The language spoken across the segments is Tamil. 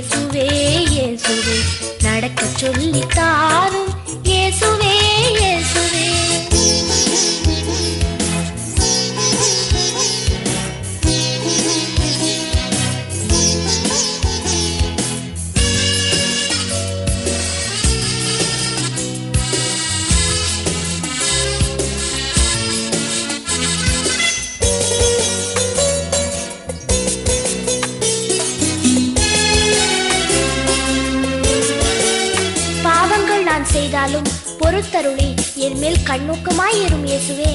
இயேசுவே இயேசுவே நடக்க சொல்லி தாரும். கொடுத்தருளி என் மேல் கண்ணோக்கமாய் எறும் இயேசுவே.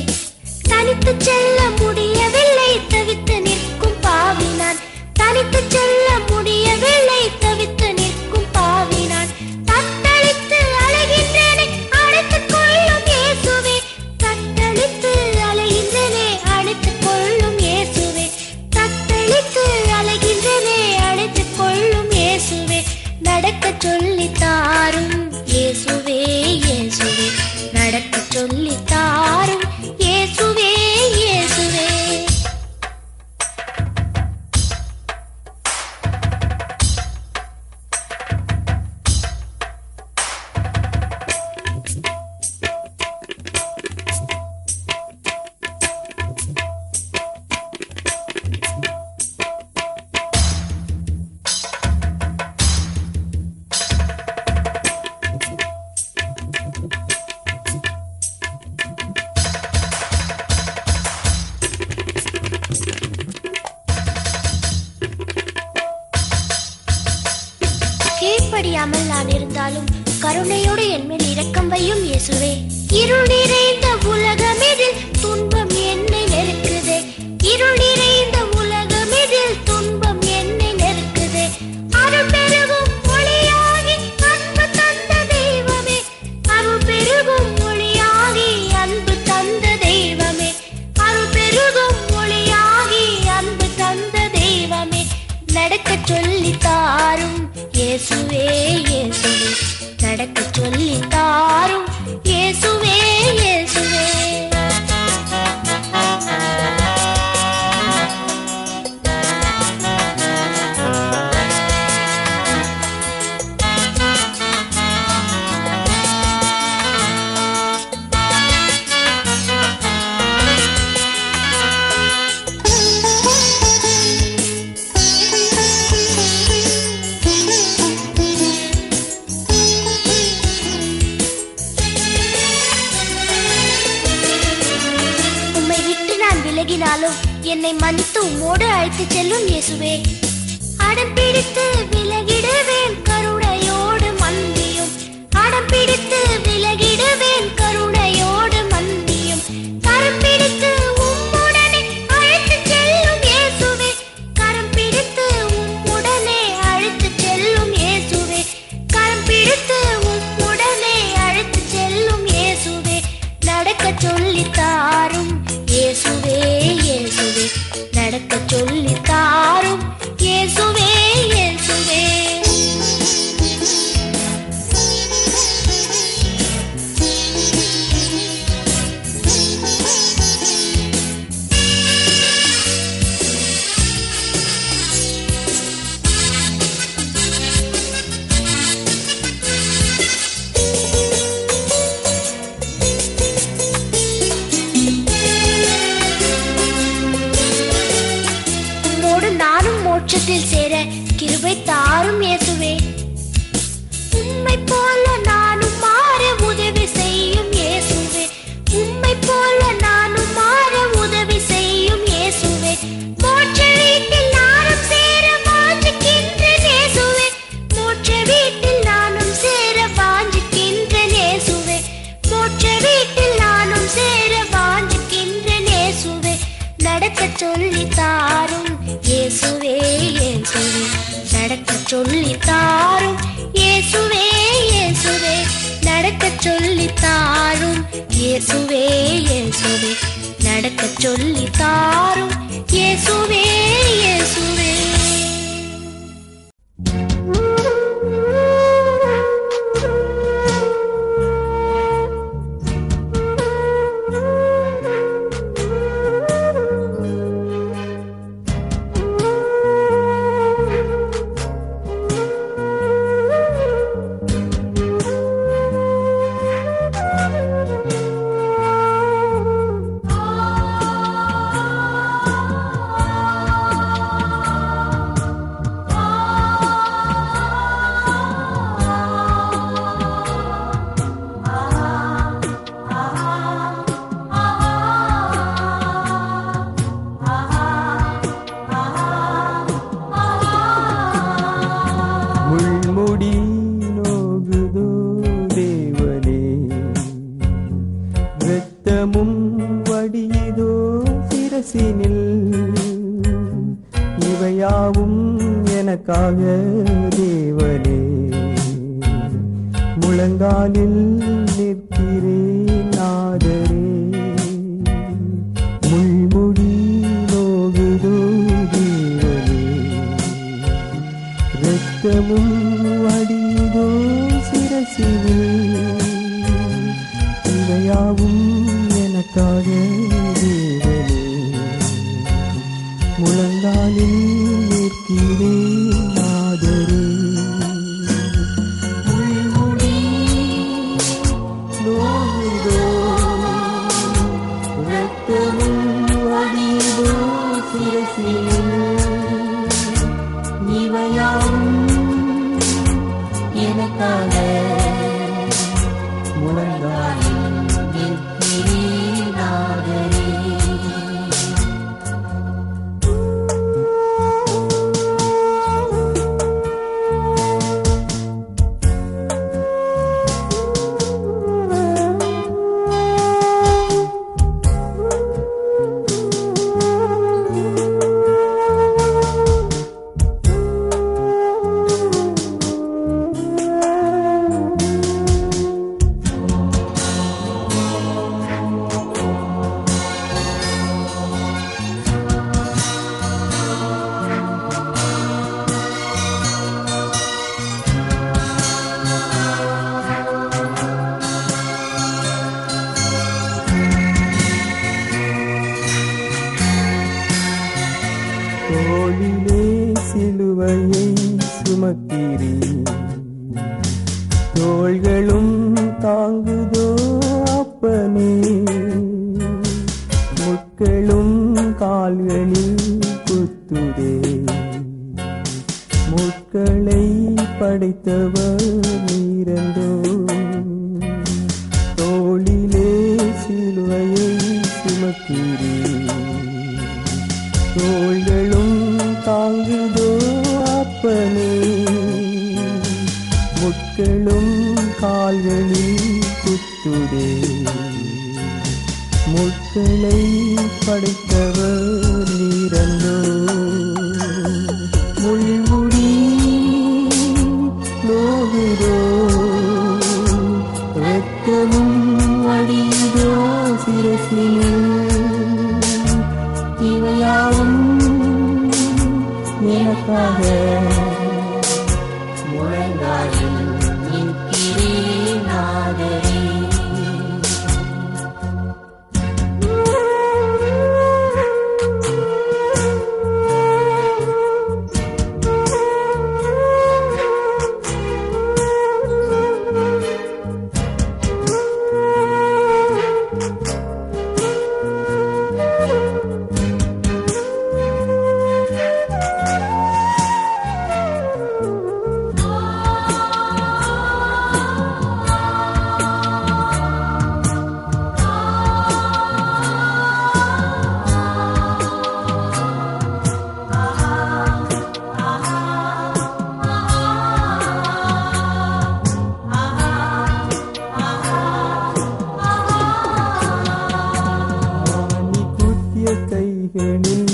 தனித்து செல்ல முடியவில்லை தவித்து நிற்கும் பாவி நான். தனித்து செல்ல முடியவில்லை தவித்து ஈருளிரே வடியுதோ சிரசினில். இவையாவும் எனக்காக தேவனே. முழங்காலில் நிற்கிறேன் நாதரே. முள்முடி நோகுதோ தேவனே. ரத்தமும் தோள்களும் தாங்குதோ அப்பனே. முட்களும் கால்களில் குத்துதே. முட்களை படைத்தவர் நீரந்தே கால்களில் குத்துதே. முட்களை படைத்தவர் நீரந்தோ முள்முடி நோகிறோ வெக்கமும் அடிதோ சிரசினில் இவையாவும் எனக்காக கைகளில்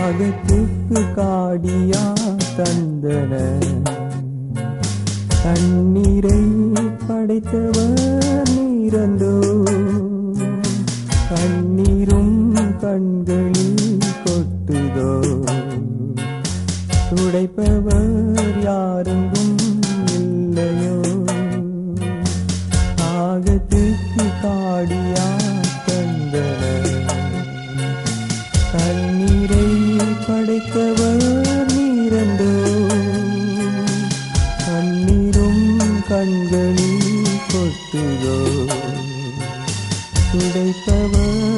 காகத்துக்கு காடியா தந்தன. தண்ணீரை படைத்தவர் நீரந்தோ. கண்ணீரும் கண்களில் கொட்டுதோ. துடைப்பவர் யாருங்கும் இல்லையோ. காகத்துக்கு காடியா கண்களில் கொட்டுதோ? துடைப்பவர்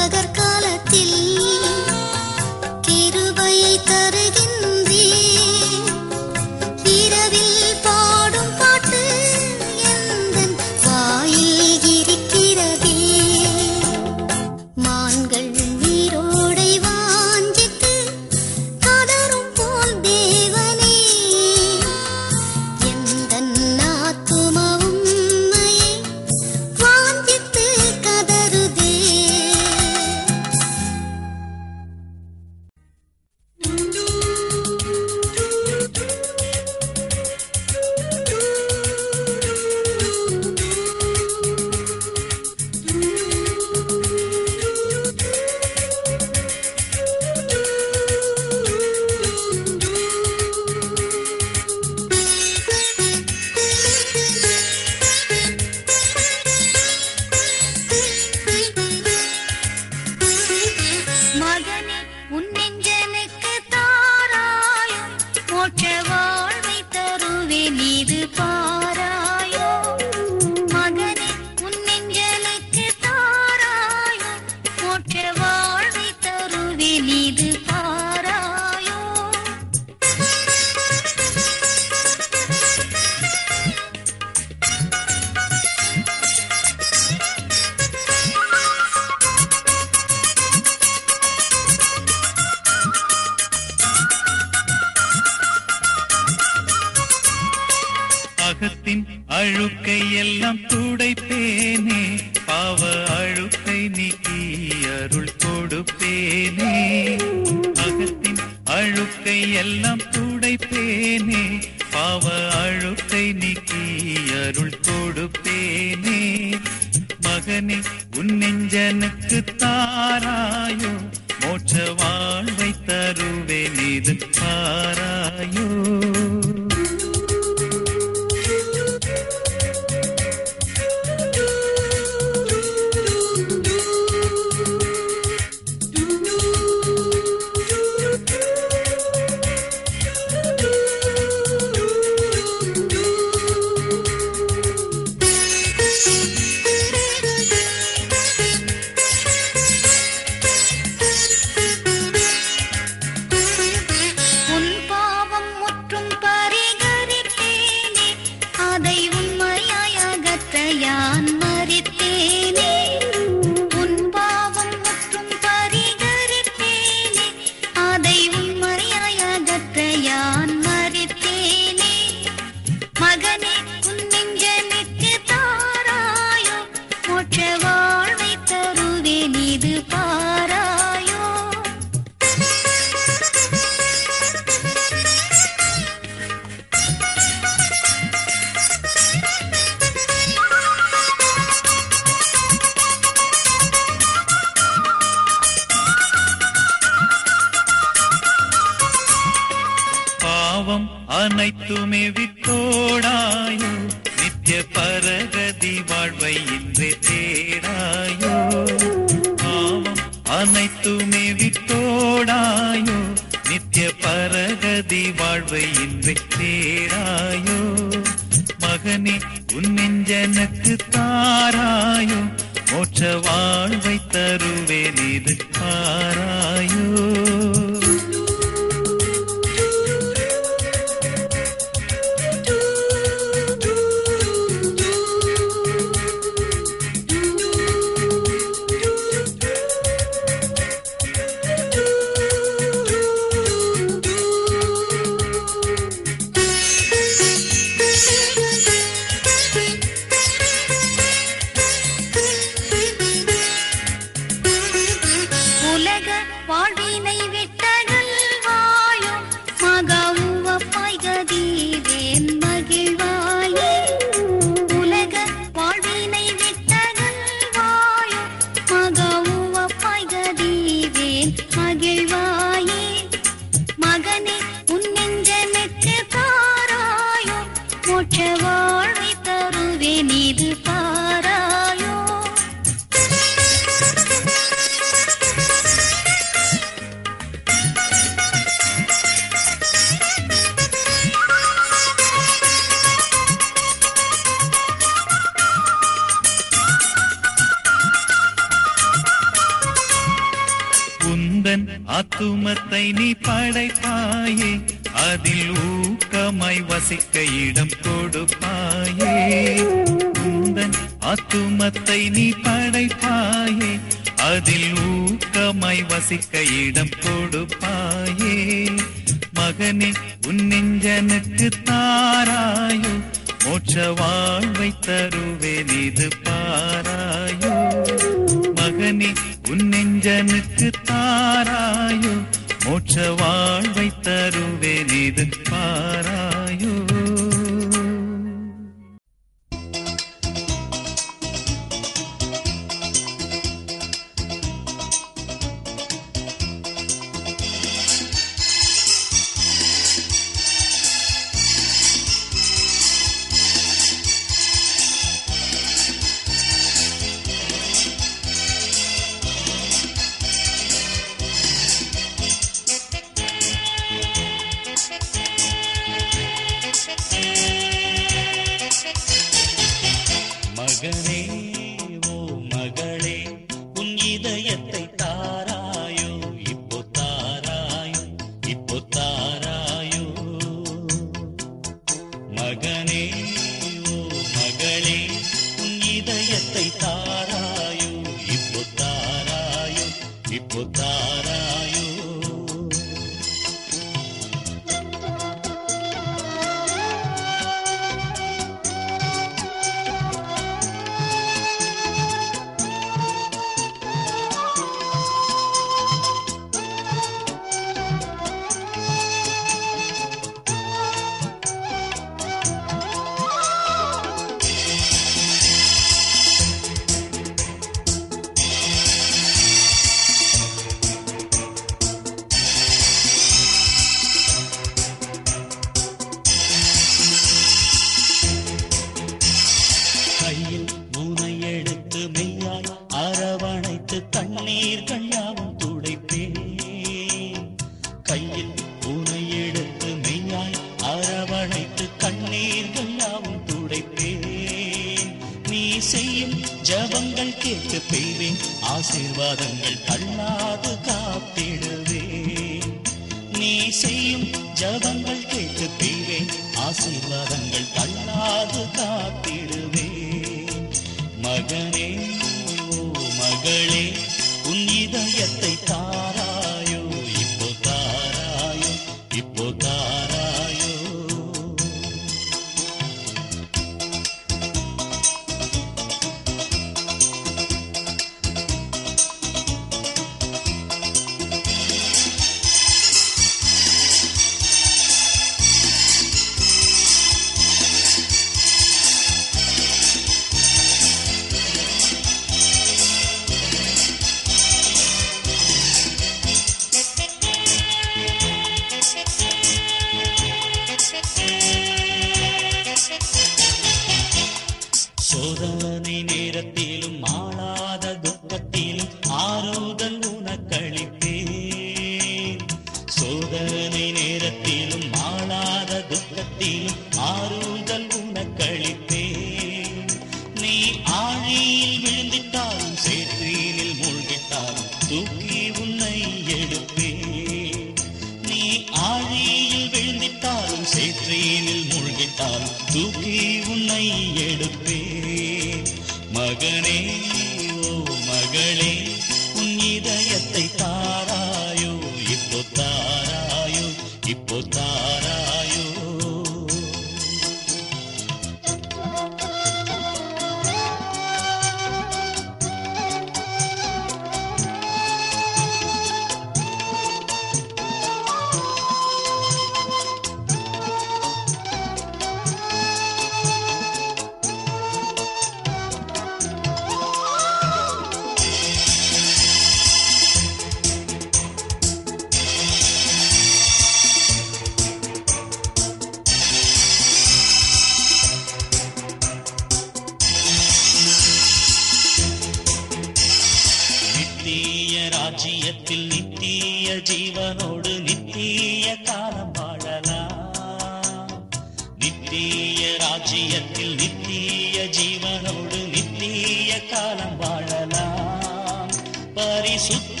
நித்திய ராஜ்யத்தில் நித்திய ஜீவனோடு நித்திய காலம் வாழலாம். பரிசுத்த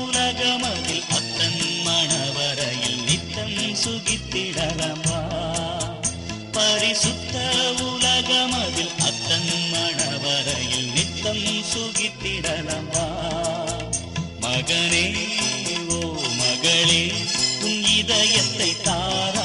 உலகமதில் அத்தன் மணவரையில் நித்தம் சுகித்திடலமா பரிசுத்த உலகமதில் அத்தன் மணவரையில் நித்தம் சுகித்திடலமா மகனே ஓ மகளே உன் இதயத்தை தார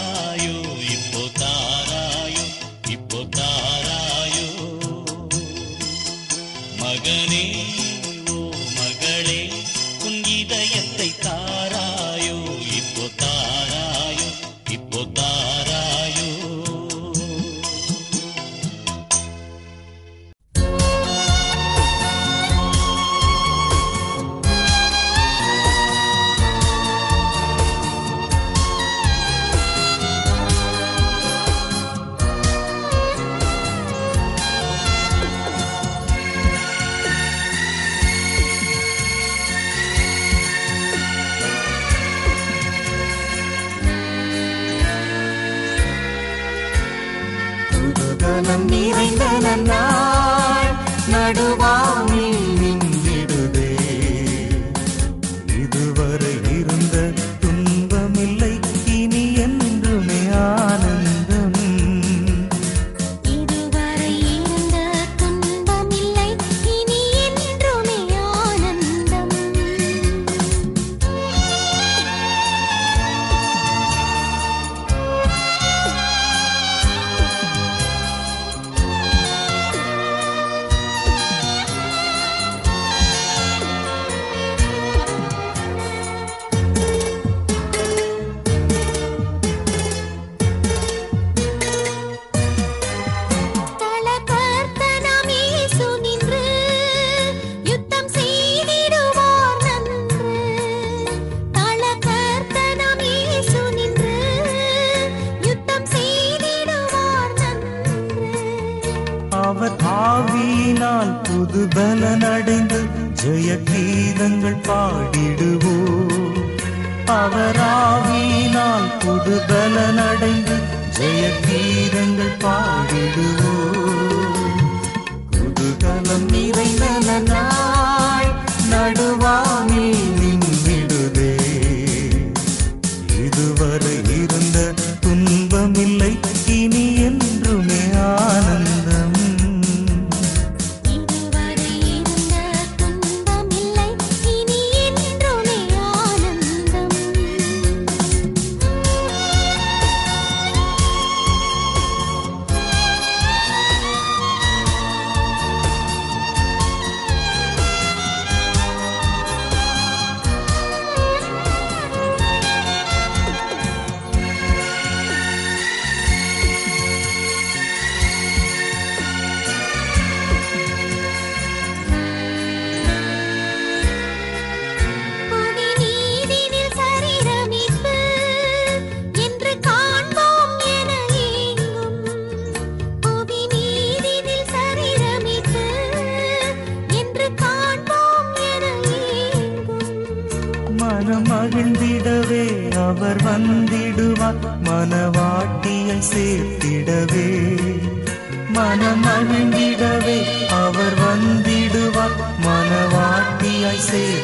மனம் அழுங்கிடவே அவர் வந்திடுவார். மனவாட்டியை சேர்த்திடவே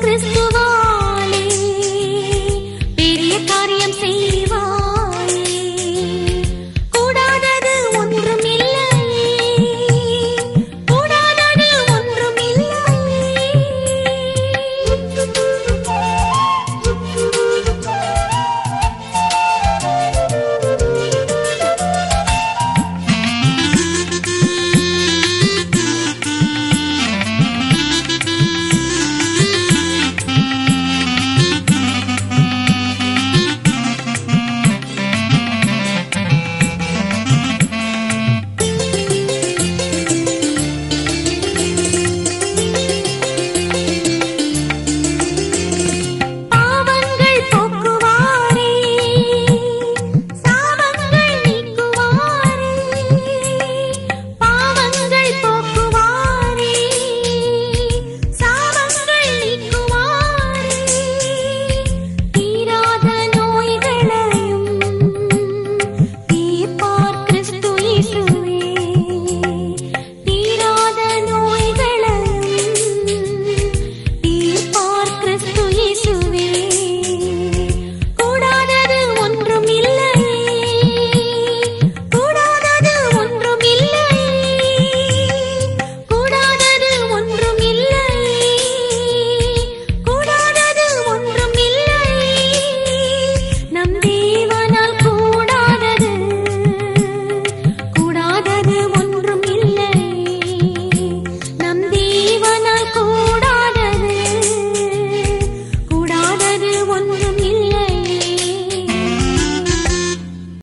crespo